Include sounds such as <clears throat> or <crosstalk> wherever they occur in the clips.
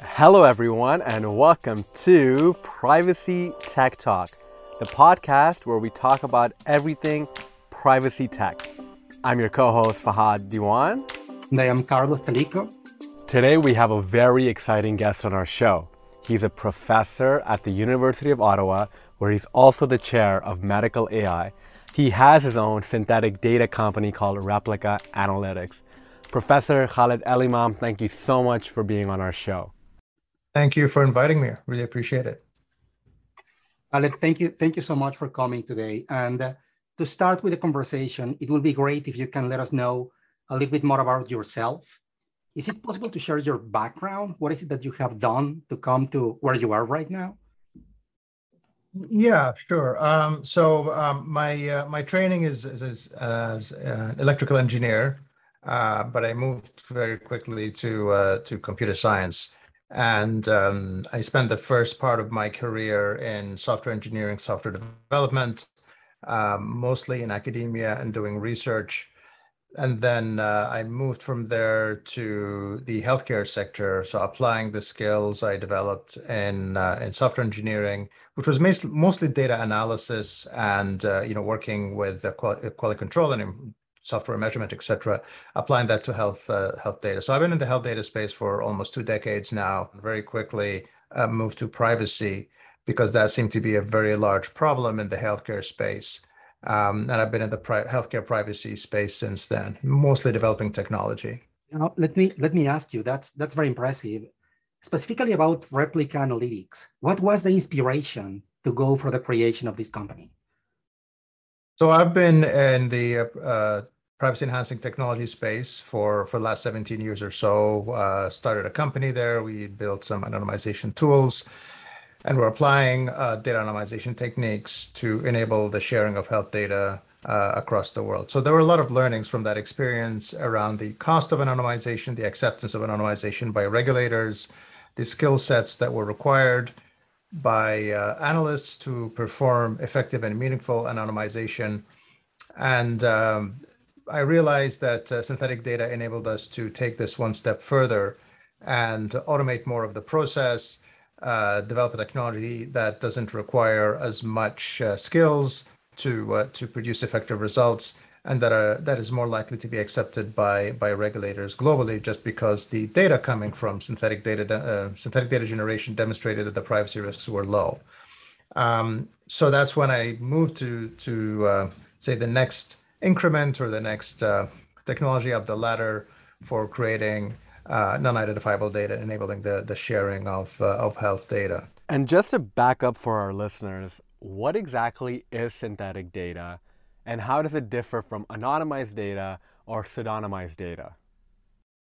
Hello, everyone, and welcome to Privacy Tech Talk, the podcast where we talk about everything privacy tech. I'm your co host, Fahad Diwan. And I am Carlos Chalico. Today, we have a very exciting guest on our show. He's a professor at the University of Ottawa, where he's also the chair of medical AI. He has his own synthetic data company called Replica Analytics. Professor Khaled El Emam, thank you so much for being on our show. Thank you for inviting me. Really appreciate it. Khaled, thank you, thank you so much for coming today. And uh, to start with the conversation, it will be great if you can let us know a little bit more about yourself. Is it possible to share your background? What is it that you have done to come to where you are right now? Yeah, sure. Um, so um, my uh, my training is, as an electrical engineer. Uh, but I moved very quickly to uh, to computer science, and um, I spent the first part of my career in software engineering, software development, um, mostly in academia and doing research. And then uh, I moved from there to the healthcare sector, so applying the skills I developed in uh, in software engineering, which was mostly data analysis and uh, you know working with quality control and software measurement, et cetera, applying that to health uh, health data. So I've been in the health data space for almost two decades now. Very quickly uh, moved to privacy because that seemed to be a very large problem in the healthcare space. Um, and I've been in the pri- healthcare privacy space since then, mostly developing technology. Now, let me let me ask you. That's that's very impressive. Specifically about Replica Analytics, what was the inspiration to go for the creation of this company? So I've been in the uh, privacy enhancing technology space for for the last 17 years or so. Uh, started a company there. We built some anonymization tools, and we're applying uh, data anonymization techniques to enable the sharing of health data uh, across the world. So there were a lot of learnings from that experience around the cost of anonymization, the acceptance of anonymization by regulators, the skill sets that were required by uh, analysts to perform effective and meaningful anonymization. And um, I realized that uh, synthetic data enabled us to take this one step further and automate more of the process, uh, develop a technology that doesn't require as much uh, skills to uh, to produce effective results, and that are that is more likely to be accepted by by regulators globally, just because the data coming from synthetic data uh, synthetic data generation demonstrated that the privacy risks were low. Um, so that's when I moved to to uh, say the next increment or the next uh, technology up the ladder for creating uh, non-identifiable data, enabling the, the sharing of, uh, of health data. And just to back up for our listeners, what exactly is synthetic data and how does it differ from anonymized data or pseudonymized data?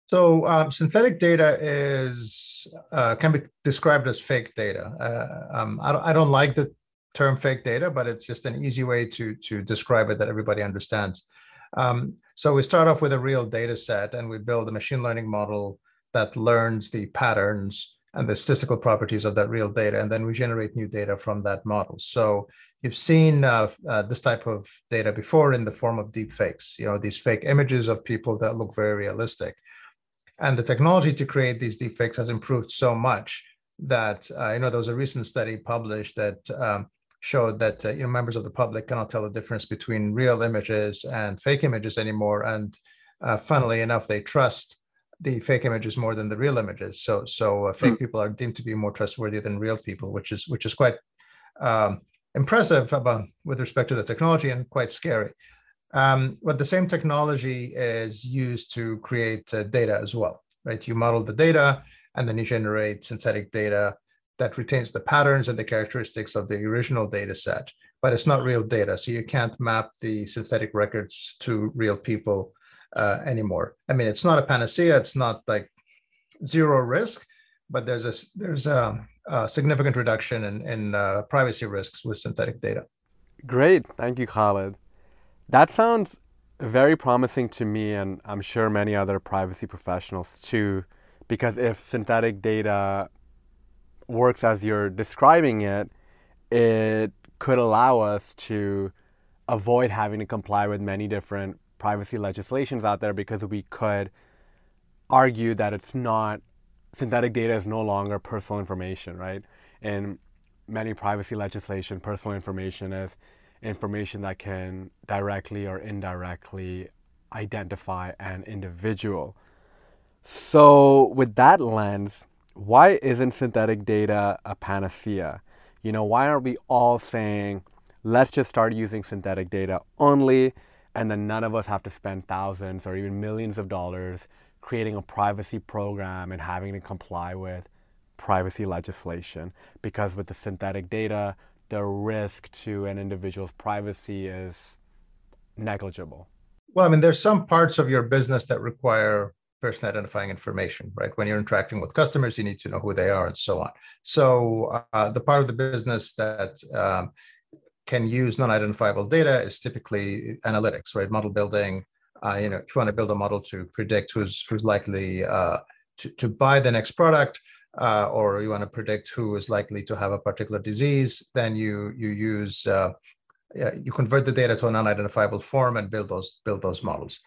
So um, synthetic data is uh, can be described as fake data. Uh, um, I, don't, I don't like the term fake data, but it's just an easy way to, to describe it that everybody understands. Um, so we start off with a real data set and we build a machine learning model that learns the patterns and the statistical properties of that real data, and then we generate new data from that model. So you've seen uh, uh, this type of data before in the form of deep fakes, you know, these fake images of people that look very realistic. And the technology to create these deep fakes has improved so much that, uh, you know, there was a recent study published that um, showed that uh, you know members of the public cannot tell the difference between real images and fake images anymore. And uh, funnily enough, they trust the fake images more than the real images. So so uh, fake mm. people are deemed to be more trustworthy than real people, which is which is quite um, impressive about with respect to the technology and quite scary. Um, but the same technology is used to create uh, data as well, right? You model the data and then you generate synthetic data that retains the patterns and the characteristics of the original data set, but it's not real data. So you can't map the synthetic records to real people uh, anymore. I mean, it's not a panacea. It's not like zero risk, but there's a there's a, a significant reduction in, in uh, privacy risks with synthetic data. Great, thank you, Khaled. That sounds very promising to me, and I'm sure many other privacy professionals too, because if synthetic data works as you're describing it, it could allow us to avoid having to comply with many different privacy legislations out there because we could argue that it's not synthetic data is no longer personal information, right? In many privacy legislation, personal information is information that can directly or indirectly identify an individual. So, with that lens, why isn't synthetic data a panacea? You know, why aren't we all saying, let's just start using synthetic data only, and then none of us have to spend thousands or even millions of dollars creating a privacy program and having to comply with privacy legislation? Because with the synthetic data, the risk to an individual's privacy is negligible. Well, I mean, there's some parts of your business that require person identifying information, right? When you're interacting with customers, you need to know who they are and so on. So uh, the part of the business that um, can use non-identifiable data is typically analytics, right? Model building. Uh, you know, if you want to build a model to predict who's who's likely uh, to, to buy the next product, uh, or you want to predict who is likely to have a particular disease, then you you use uh, you convert the data to a non-identifiable form and build those build those models.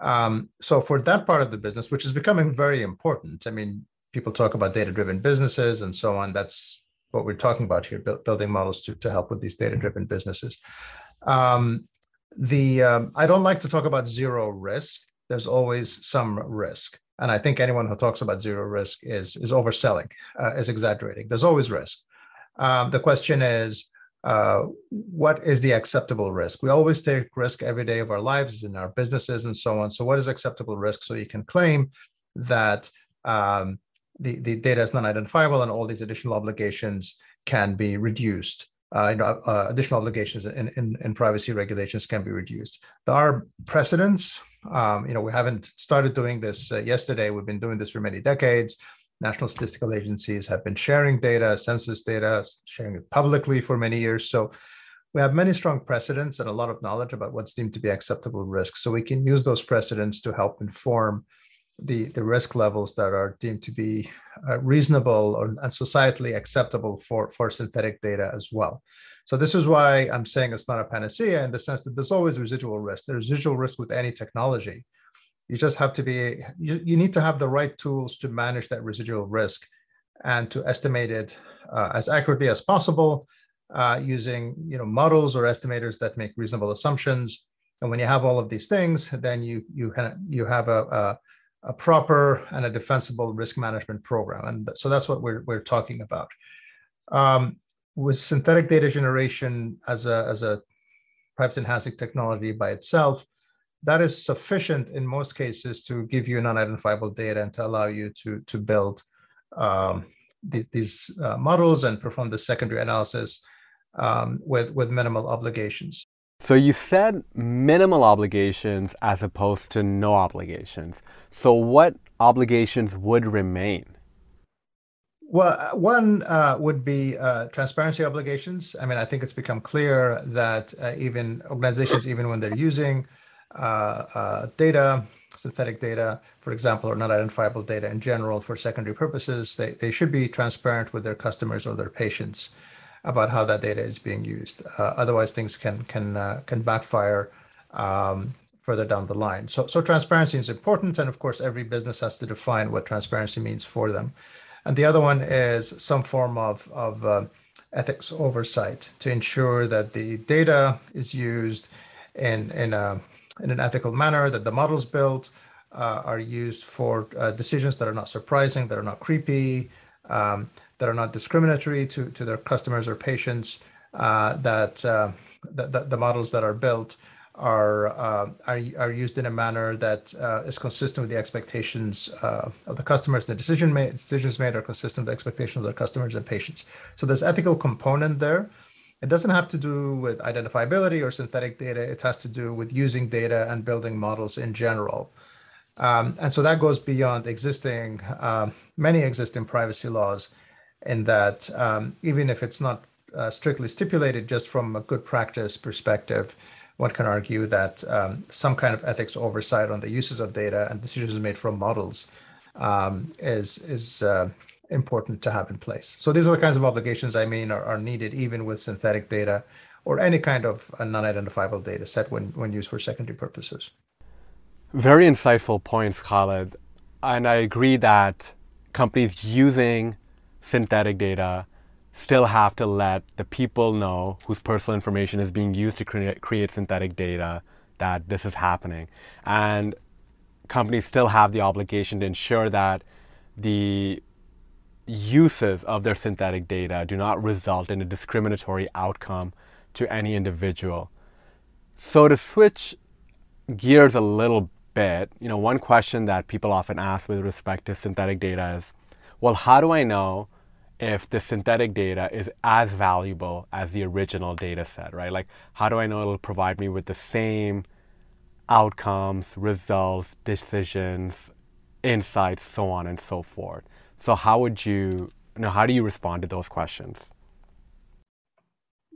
Um, so for that part of the business, which is becoming very important, I mean, people talk about data-driven businesses and so on. That's what we're talking about here, building models to, to help with these data-driven businesses. Um, the um, I don't like to talk about zero risk. There's always some risk. And I think anyone who talks about zero risk is, is overselling, uh, is exaggerating. There's always risk. Um, the question is, uh, what is the acceptable risk? We always take risk every day of our lives in our businesses and so on. So what is acceptable risk? So you can claim that um, the, the data is non-identifiable and all these additional obligations can be reduced. Uh, you know, uh, additional obligations in, in, in, privacy regulations can be reduced. There are precedents um, you know, we haven't started doing this uh, yesterday. We've been doing this for many decades. National statistical agencies have been sharing data, census data, sharing it publicly for many years. So we have many strong precedents and a lot of knowledge about what's deemed to be acceptable risks. So we can use those precedents to help inform the, the risk levels that are deemed to be uh, reasonable or, and societally acceptable for, for synthetic data as well. So this is why I'm saying it's not a panacea in the sense that there's always residual risk. There's residual risk with any technology. You just have to be, you, you need to have the right tools to manage that residual risk and to estimate it uh, as accurately as possible uh, using you know, models or estimators that make reasonable assumptions. And when you have all of these things, then you, you, you have a, a a proper and a defensible risk management program. And so that's what we're, we're talking about. Um, with synthetic data generation as a, as a privacy enhancing technology by itself, that is sufficient in most cases to give you non-identifiable data and to allow you to, to build um, these, these uh, models and perform the secondary analysis um, with, with minimal obligations. So you said minimal obligations as opposed to no obligations. So what obligations would remain? Well, uh, one uh, would be uh, transparency obligations. I mean, I think it's become clear that uh, even organizations, even when they're using uh, uh, data, synthetic data, for example, or not identifiable data in general for secondary purposes, they, they should be transparent with their customers or their patients about how that data is being used. otherwise, things can can can backfire um, further down the line. So, so transparency is important, and of course, every business has to define what transparency means for them. And the other one is some form of, of uh, ethics oversight to ensure that the data is used in, in, a, in an ethical manner, that the models built uh, are used for uh, decisions that are not surprising, that are not creepy, um, that are not discriminatory to, to their customers or patients, uh, that, uh, that, that the models that are built are uh, are are used in a manner that uh, is consistent with the expectations uh, of the customers. The decision made decisions made are consistent with the expectations of their customers and patients. So there's ethical component there. It doesn't have to do with identifiability or synthetic data. It has to do with using data and building models in general. Um, and so that goes beyond existing um, many existing privacy laws, in that um, even if it's not uh, strictly stipulated, just from a good practice perspective one can argue that um, some kind of ethics oversight on the uses of data and decisions made from models um, is is uh, important to have in place. So these are the kinds of obligations I mean are, are needed even with synthetic data or any kind of non-identifiable data set when, when used for secondary purposes. Very insightful points, Khaled. And I agree that companies using synthetic data still have to let the people know whose personal information is being used to create, create synthetic data that this is happening. And companies still have the obligation to ensure that the uses of their synthetic data do not result in a discriminatory outcome to any individual. So to switch gears a little bit, you know, one question that people often ask with respect to synthetic data is, well, how do I know if the synthetic data is as valuable as the original data set, right? Like, how do I know it'll provide me with the same outcomes, results, decisions, insights, so on and so forth? So, how would you, you know, how do you respond to those questions?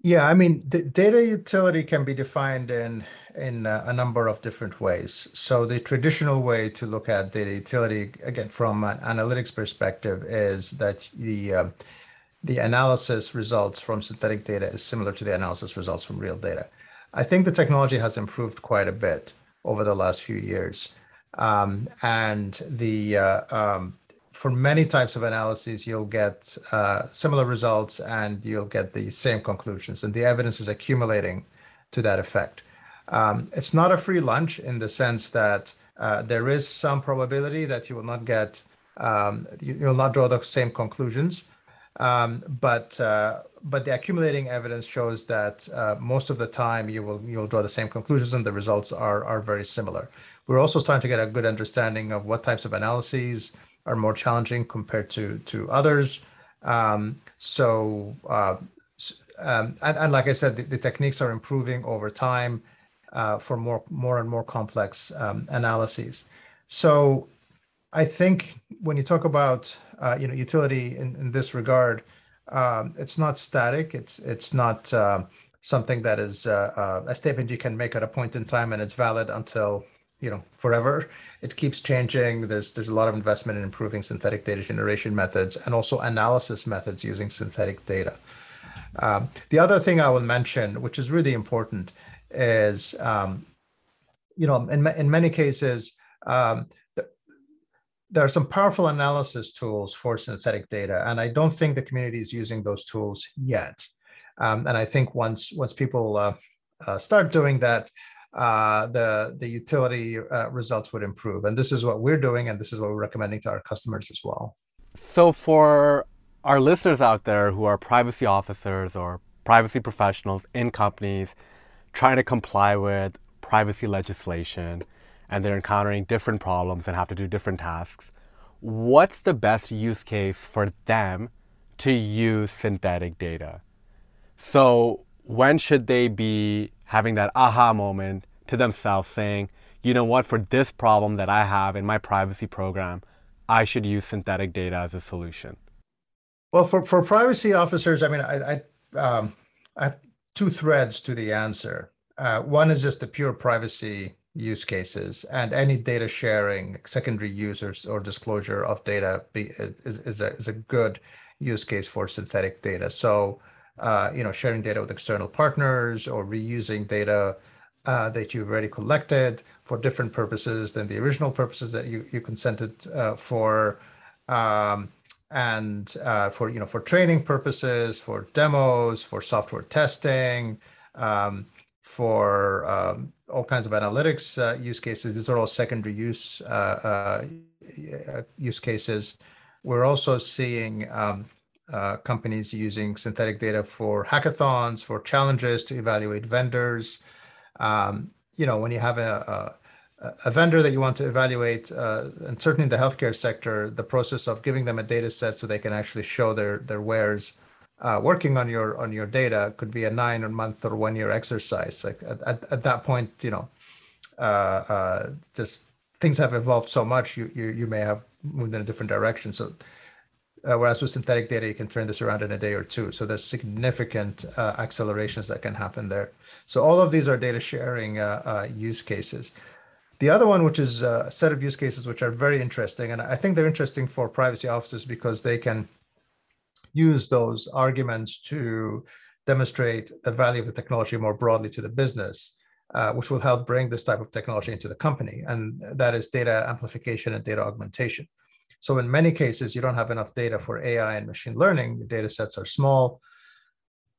Yeah, I mean, the data utility can be defined in in a, a number of different ways. So the traditional way to look at data utility, again, from an analytics perspective, is that the uh, the analysis results from synthetic data is similar to the analysis results from real data. I think the technology has improved quite a bit over the last few years, um, and the uh, um, for many types of analyses, you'll get uh, similar results and you'll get the same conclusions, and the evidence is accumulating to that effect. Um, it's not a free lunch in the sense that uh, there is some probability that you will not get, um, you, will not draw the same conclusions, um, but uh, but the accumulating evidence shows that uh, most of the time you will you'll draw the same conclusions and the results are are very similar. We're also starting to get a good understanding of what types of analyses are more challenging compared to to others. Um, so, uh, um, and, and, like I said, the, the, techniques are improving over time uh, for more more and more complex um, analyses. So, I think when you talk about uh, you know utility in, in this regard, um, it's not static. It's it's not uh, something that is uh, uh, a statement you can make at a point in time and it's valid until you know forever. It keeps changing. There's there's a lot of investment in improving synthetic data generation methods and also analysis methods using synthetic data. Um, the other thing i will mention which is really important is um, you know in, in many cases um, there are some powerful analysis tools for synthetic data and i don't think the community is using those tools yet. Um, and i think once once people uh, uh, start doing that uh, the the utility uh, results would improve. And this is what we're doing, and this is what we're recommending to our customers as well. So for our listeners out there who are privacy officers or privacy professionals in companies trying to comply with privacy legislation and they're encountering different problems and have to do different tasks, what's the best use case for them to use synthetic data? So when should they be having that aha moment to themselves saying, you know what, for this problem that I have in my privacy program, I should use synthetic data as a solution? Well, for, for privacy officers, I mean, I, I, um, I have two threads to the answer. Uh, one is just the pure privacy use cases and any data sharing, secondary users or disclosure of data be, is, is, a, is a good use case for synthetic data. So uh, you know, sharing data with external partners or reusing data uh, that you've already collected for different purposes than the original purposes that you, you consented uh, for. Um, and uh, for you know for training purposes, for demos, for software testing, um, for um, all kinds of analytics uh, use cases. These are all secondary use uh, uh, use cases. We're also seeing um, uh, companies using synthetic data for hackathons, for challenges to evaluate vendors. Um, you know, when you have a, a, a, vendor that you want to evaluate, uh, and certainly in the healthcare sector, the process of giving them a data set so they can actually show their their wares uh, working on your on your data could be a nine or month or one year exercise. Like at, at, at that point, you know, uh, uh, just things have evolved so much, you you you may have moved in a different direction. So uh, whereas with synthetic data, you can turn this around in a day or two. So there's significant uh, accelerations that can happen there. So all of these are data sharing uh, uh use cases. The other one, which is uh, a set of use cases which are very interesting, and I think they're interesting for privacy officers because they can use those arguments to demonstrate the value of the technology more broadly to the business, uh, which will help bring this type of technology into the company. And that is data amplification and data augmentation. So in many cases, you don't have enough data for AI and machine learning. Your data sets are small.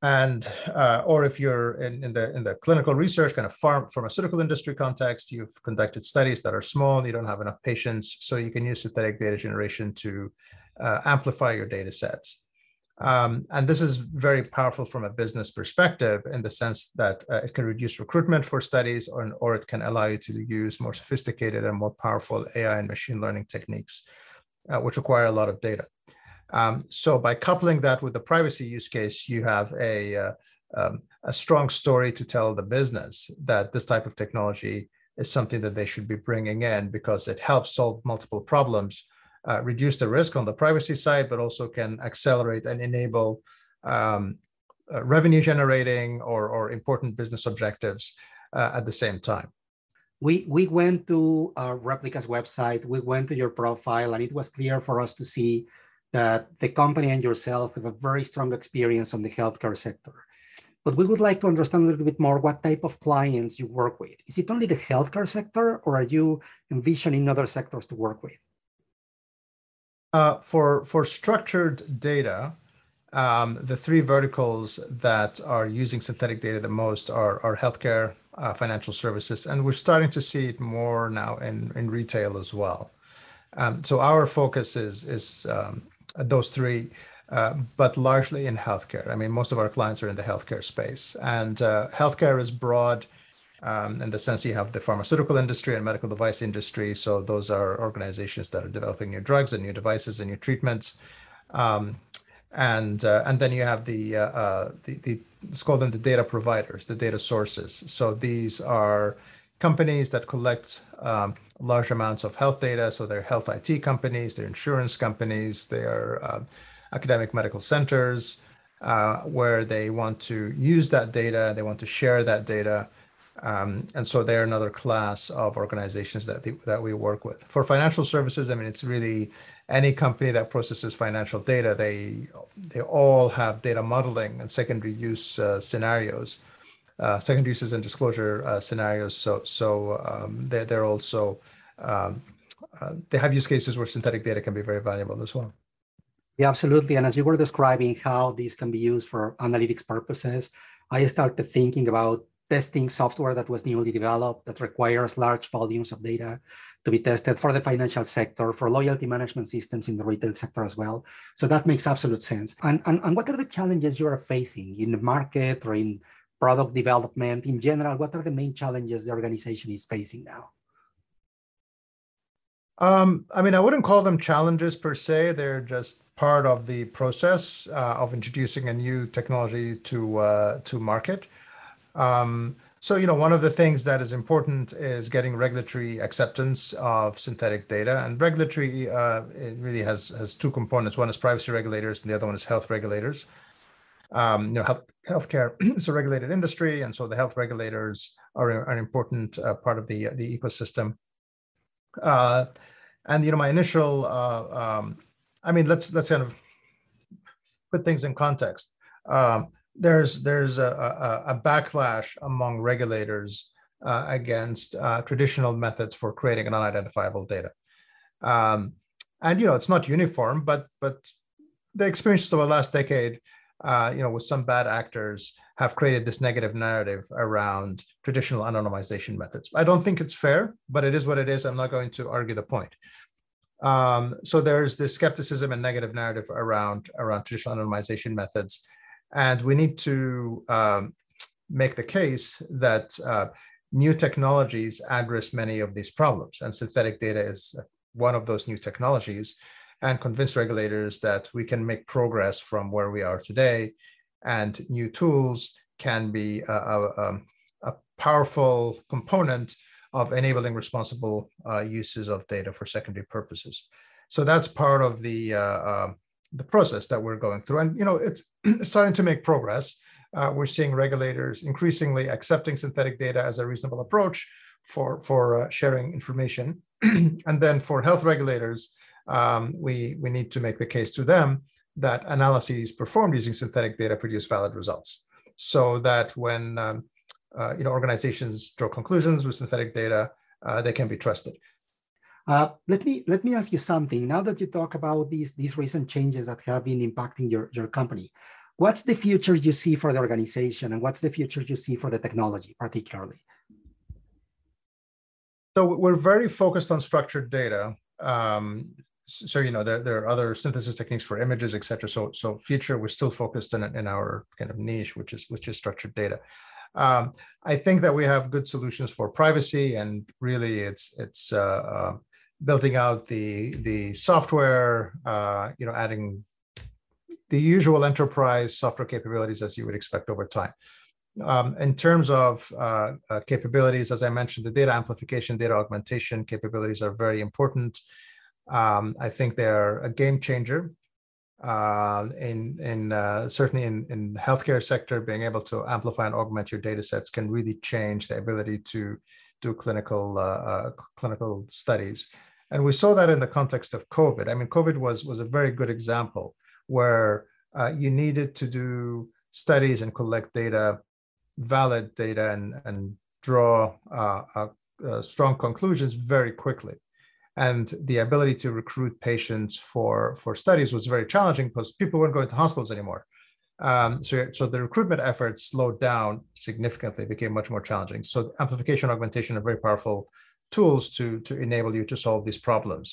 And uh, or if you're in, in, the in the clinical research kind of farm, pharmaceutical industry context, you've conducted studies that are small, you don't have enough patients, so you can use synthetic data generation to uh, amplify your data sets. Um, and this is very powerful from a business perspective in the sense that uh, it can reduce recruitment for studies or, or it can allow you to use more sophisticated and more powerful AI and machine learning techniques, uh, which require a lot of data. Um, so by coupling that with the privacy use case, you have a, uh, um, a strong story to tell the business that this type of technology is something that they should be bringing in because it helps solve multiple problems uh, reduce the risk on the privacy side, but also can accelerate and enable um, uh, revenue generating or, or important business objectives uh, at the same time. We, we went to uh, Replica's website, we went to your profile, and it was clear for us to see that the company and yourself have a very strong experience on the healthcare sector. But we would like to understand a little bit more what type of clients you work with. Is it only the healthcare sector, or are you envisioning other sectors to work with? Uh, for for structured data, um, the three verticals that are using synthetic data the most are, are healthcare, uh, financial services, and we're starting to see it more now in, in retail as well. Um, so our focus is is um, those three, uh, but largely in healthcare. I mean, most of our clients are in the healthcare space, and uh, healthcare is broad um, in the sense you have the pharmaceutical industry and medical device industry. So those are organizations that are developing new drugs and new devices and new treatments. Um, and uh, and then you have the, uh, uh, the, the let's call them the data providers, the data sources. So these are companies that collect um, large amounts of health data. So they're health IT companies, they're insurance companies, they are uh, academic medical centers uh, where they want to use that data, they want to share that data um, and so they're another class of organizations that, that we work with. For financial services, I mean, it's really any company that processes financial data, they, they all have data modeling and secondary use uh, scenarios, uh, secondary uses and disclosure uh, scenarios. So, so um, they're, they're also, um, uh, they have use cases where synthetic data can be very valuable as well. Yeah, absolutely. And as you were describing how these can be used for analytics purposes, I started thinking about testing software that was newly developed that requires large volumes of data to be tested for the financial sector, for loyalty management systems in the retail sector as well. So that makes absolute sense. And, and, and what are the challenges you are facing in the market or in product development in general? What are the main challenges the organization is facing now? Um, I mean, I wouldn't call them challenges per se. They're just part of the process uh, of introducing a new technology to uh, to market. Um, so, you know, one of the things that is important is getting regulatory acceptance of synthetic data. And regulatory, uh, it really has has two components. One is privacy regulators, and the other one is health regulators. Um, you know, health healthcare <clears throat> is a regulated industry, and so the health regulators are an important uh, part of the the ecosystem. Uh, and you know, my initial, uh, um, I mean, let's let's kind of put things in context. Um, there's there's a, a, a backlash among regulators uh, against uh, traditional methods for creating an unidentifiable data. Um, and you know it's not uniform, but but the experiences of the last decade, uh, you know, with some bad actors, have created this negative narrative around traditional anonymization methods. I don't think it's fair, but it is what it is. I'm not going to argue the point. Um, so there's this skepticism and negative narrative around around traditional anonymization methods and we need to um, make the case that uh, new technologies address many of these problems. And synthetic data is one of those new technologies and convince regulators that we can make progress from where we are today and new tools can be a, a, um, a powerful component of enabling responsible uh, uses of data for secondary purposes. So that's part of the uh, uh, the process that we're going through. And you know, <clears throat> it's starting to make progress. Uh, we're seeing regulators increasingly accepting synthetic data as a reasonable approach for for uh, sharing information. <clears throat> and then for health regulators, um, we we need to make the case to them that analyses performed using synthetic data produce valid results, so that when um, uh, you know organizations draw conclusions with synthetic data, uh, they can be trusted. Uh, let me let me ask you something. Now that you talk about these these recent changes that have been impacting your your company, what's the future you see for the organization, and what's the future you see for the technology, particularly? So we're very focused on structured data. Um, so you know there, there are other synthesis techniques for images, et cetera. So so future we're still focused in in our kind of niche, which is which is structured data. Um, I think that we have good solutions for privacy, and really it's it's uh, uh, building out the the software, uh, you know, adding the usual enterprise software capabilities as you would expect over time. Um, in terms of uh, uh, capabilities, as I mentioned, the data amplification, data augmentation capabilities are very important. Um, I think they're a game changer uh, in in uh, certainly in in healthcare sector. Being able to amplify and augment your data sets can really change the ability to do clinical uh, uh, clinical studies. And we saw that in the context of COVID. I mean, COVID was, was a very good example where uh, you needed to do studies and collect data, valid data, and, and draw uh, uh, uh, strong conclusions very quickly. And the ability to recruit patients for, for studies was very challenging because people weren't going to hospitals anymore. Um, so, so the recruitment efforts slowed down significantly, became much more challenging. So amplification, augmentation are very powerful tools to to enable you to solve these problems.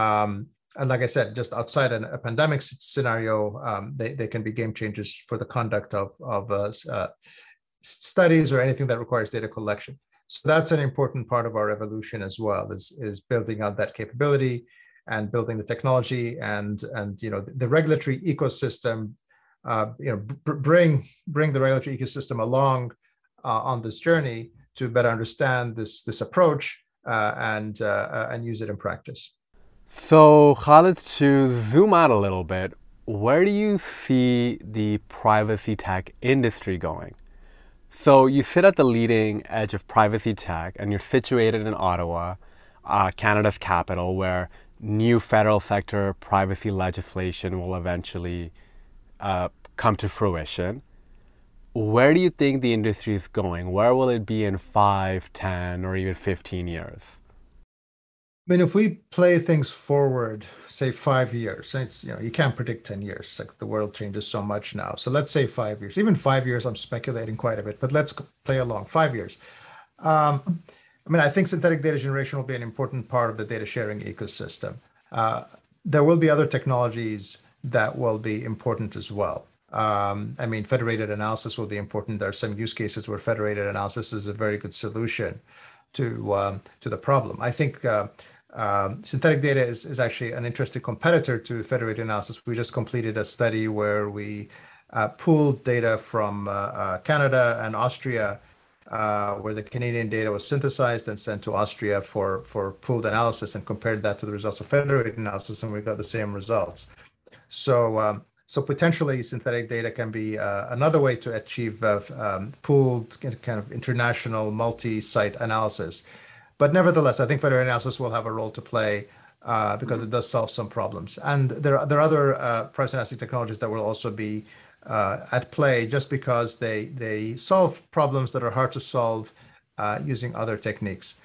Um, and like I said, just outside an, a pandemic scenario, um, they, they can be game changers for the conduct of, of uh, uh, studies or anything that requires data collection. So that's an important part of our evolution as well, is, is building out that capability and building the technology and, and you know, the regulatory ecosystem, uh, you know, bring, bring the regulatory ecosystem along uh, on this journey to better understand this, this approach and uh, uh, and use it in practice. So Khaled, to zoom out a little bit, where do you see the privacy tech industry going? So you sit at the leading edge of privacy tech, and you're situated in Ottawa, uh, Canada's capital, where new federal sector privacy legislation will eventually uh, come to fruition where do you think the industry is going? Where will it be in five, ten, or even 15 years? I mean, if we play things forward, say five years, you know, you can't predict 10 years. Like the world changes so much now. So let's say five years, even five years, I'm speculating quite a bit, but let's play along five years. Um, I mean, I think synthetic data generation will be an important part of the data sharing ecosystem. Uh, there will be other technologies that will be important as well. Um, I mean, federated analysis will be important. There are some use cases where federated analysis is a very good solution to um, to the problem. I think uh, um, synthetic data is, is actually an interesting competitor to federated analysis. We just completed a study where we uh, pooled data from uh, uh Canada and Austria, uh, where the Canadian data was synthesized and sent to Austria for, for pooled analysis and compared that to the results of federated analysis, and we got the same results. So um, so potentially synthetic data can be uh, another way to achieve uh, um, pooled kind of international multi-site analysis. But nevertheless, I think federated analysis will have a role to play uh, because it does solve some problems. And there, are, there are other uh, privacy analysis technologies that will also be uh, at play just because they, they solve problems that are hard to solve uh, using other techniques.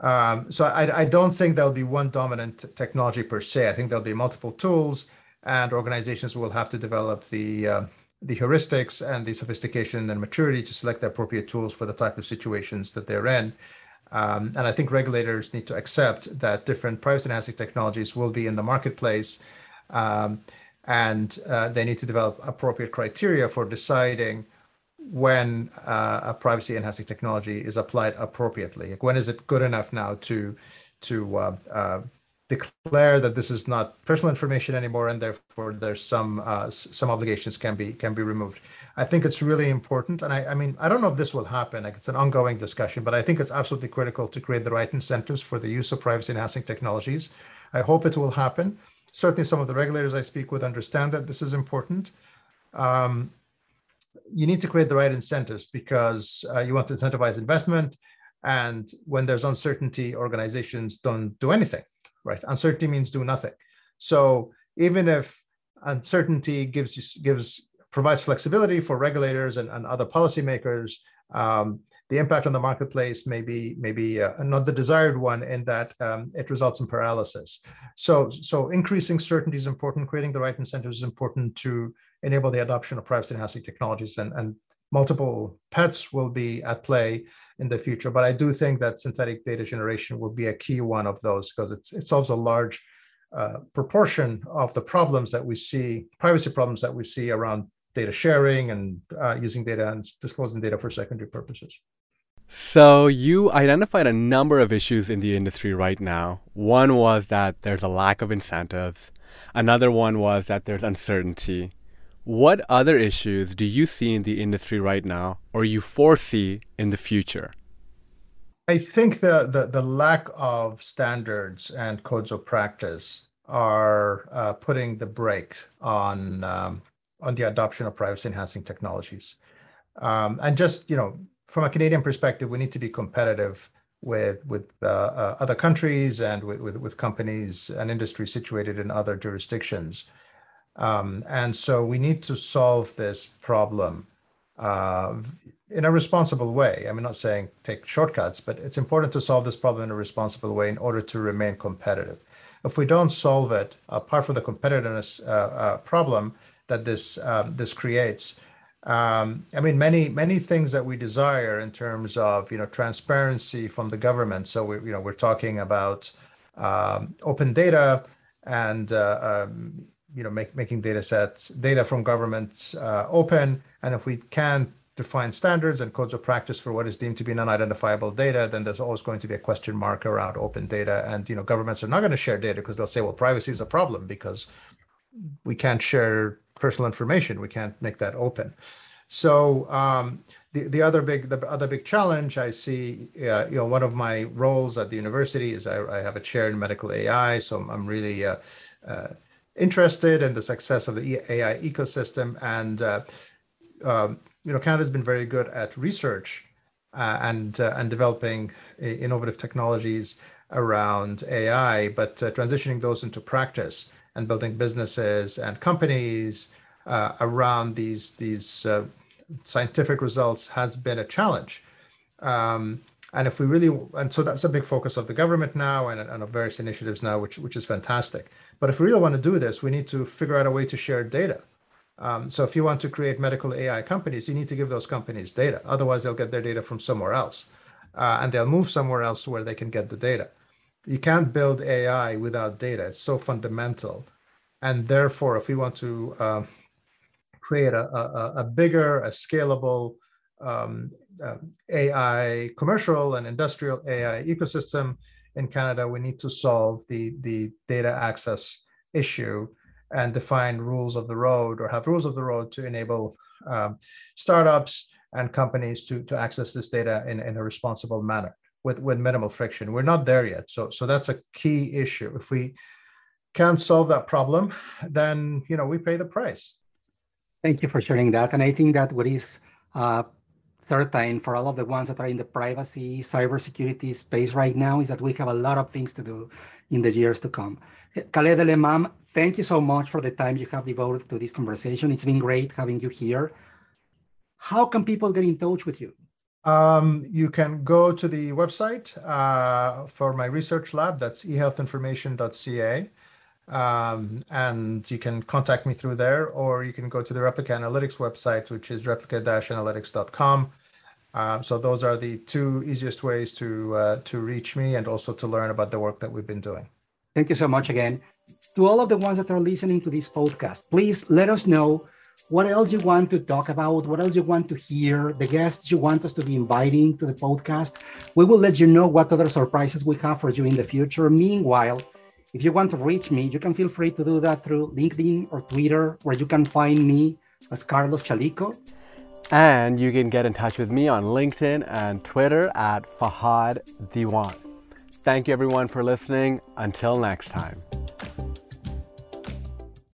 Um, so I, I don't think there'll be one dominant technology per se. I think there'll be multiple tools and organizations will have to develop the uh, the heuristics and the sophistication and maturity to select the appropriate tools for the type of situations that they're in. Um, and I think regulators need to accept that different privacy enhancing technologies will be in the marketplace. Um, and uh, they need to develop appropriate criteria for deciding when uh, a privacy enhancing technology is applied appropriately. Like when is it good enough now to to uh, uh declare that this is not personal information anymore, and therefore there's some uh, some obligations can be can be removed. I think it's really important, and I, I mean I don't know if this will happen. Like it's an ongoing discussion, but I think it's absolutely critical to create the right incentives for the use of privacy enhancing technologies. I hope it will happen. Certainly, some of the regulators I speak with understand that this is important. Um, you need to create the right incentives because uh, you want to incentivize investment. And when there's uncertainty, organizations don't do anything right? Uncertainty means do nothing. So even if uncertainty gives you, gives provides flexibility for regulators and, and other policymakers, um, the impact on the marketplace may be maybe uh, not the desired one in that um, it results in paralysis. So so increasing certainty is important. Creating the right incentives is important to enable the adoption of privacy enhancing technologies and and multiple PETs will be at play in the future. But I do think that synthetic data generation will be a key one of those because it solves a large uh, proportion of the problems that we see, privacy problems that we see around data sharing and uh, using data and disclosing data for secondary purposes. So, you identified a number of issues in the industry right now. One was that there's a lack of incentives, another one was that there's uncertainty. What other issues do you see in the industry right now or you foresee in the future? I think the, the, the lack of standards and codes of practice are uh, putting the brakes on um, on the adoption of privacy enhancing technologies. Um, and just you know, from a Canadian perspective, we need to be competitive with with uh, uh, other countries and with, with, with companies and industry situated in other jurisdictions. Um, and so we need to solve this problem uh, in a responsible way. I'm not saying take shortcuts, but it's important to solve this problem in a responsible way in order to remain competitive. If we don't solve it, apart from the competitiveness uh, uh, problem that this um, this creates, um, I mean, many many things that we desire in terms of you know transparency from the government. So we you know we're talking about um, open data and uh, um, you know make, making data sets data from governments uh, open, and if we can define standards and codes of practice for what is deemed to be non-identifiable data, then there's always going to be a question mark around open data. And you know, governments are not going to share data because they'll say, well, privacy is a problem because we can't share personal information. We can't make that open. So um, the, the other big the other big challenge I see, uh, you know, one of my roles at the university is I, I have a chair in medical AI. So I'm, I'm really uh, uh, interested in the success of the AI ecosystem and uh, um, you know, Canada's been very good at research uh, and uh, and developing innovative technologies around AI, but uh, transitioning those into practice and building businesses and companies uh, around these these uh, scientific results has been a challenge. Um, and if we really, and so that's a big focus of the government now and, and of various initiatives now, which which is fantastic. But if we really want to do this, we need to figure out a way to share data. Um, so if you want to create medical AI companies, you need to give those companies data. Otherwise, they'll get their data from somewhere else, uh, and they'll move somewhere else where they can get the data. You can't build AI without data. It's so fundamental, and therefore, if we want to uh, create a, a, a, bigger, a scalable um, uh, AI commercial and industrial AI ecosystem in Canada, we need to solve the the data access issue and define rules of the road or have rules of the road to enable um, startups and companies to, to access this data in, in a responsible manner with, with minimal friction. We're not there yet. So, so that's a key issue. If we can't solve that problem, then you know we pay the price. Thank you for sharing that. And I think that what is uh, certain for all of the ones that are in the privacy, cybersecurity space right now is that we have a lot of things to do in the years to come. Khaled El thank you so much for the time you have devoted to this conversation. It's been great having you here. How can people get in touch with you? Um, you can go to the website uh, for my research lab. That's ehealthinformation.ca. Um, and you can contact me through there, or you can go to the Replica Analytics website, which is replica-analytics.com. Um, so those are the two easiest ways to uh, to reach me and also to learn about the work that we've been doing. Thank you so much again. To all of the ones that are listening to this podcast, please let us know what else you want to talk about, what else you want to hear, the guests you want us to be inviting to the podcast. We will let you know what other surprises we have for you in the future. Meanwhile, if you want to reach me, you can feel free to do that through LinkedIn or Twitter, where you can find me as Carlos Chalico. And you can get in touch with me on LinkedIn and Twitter at Fahad Diwan. Thank you everyone for listening. Until next time.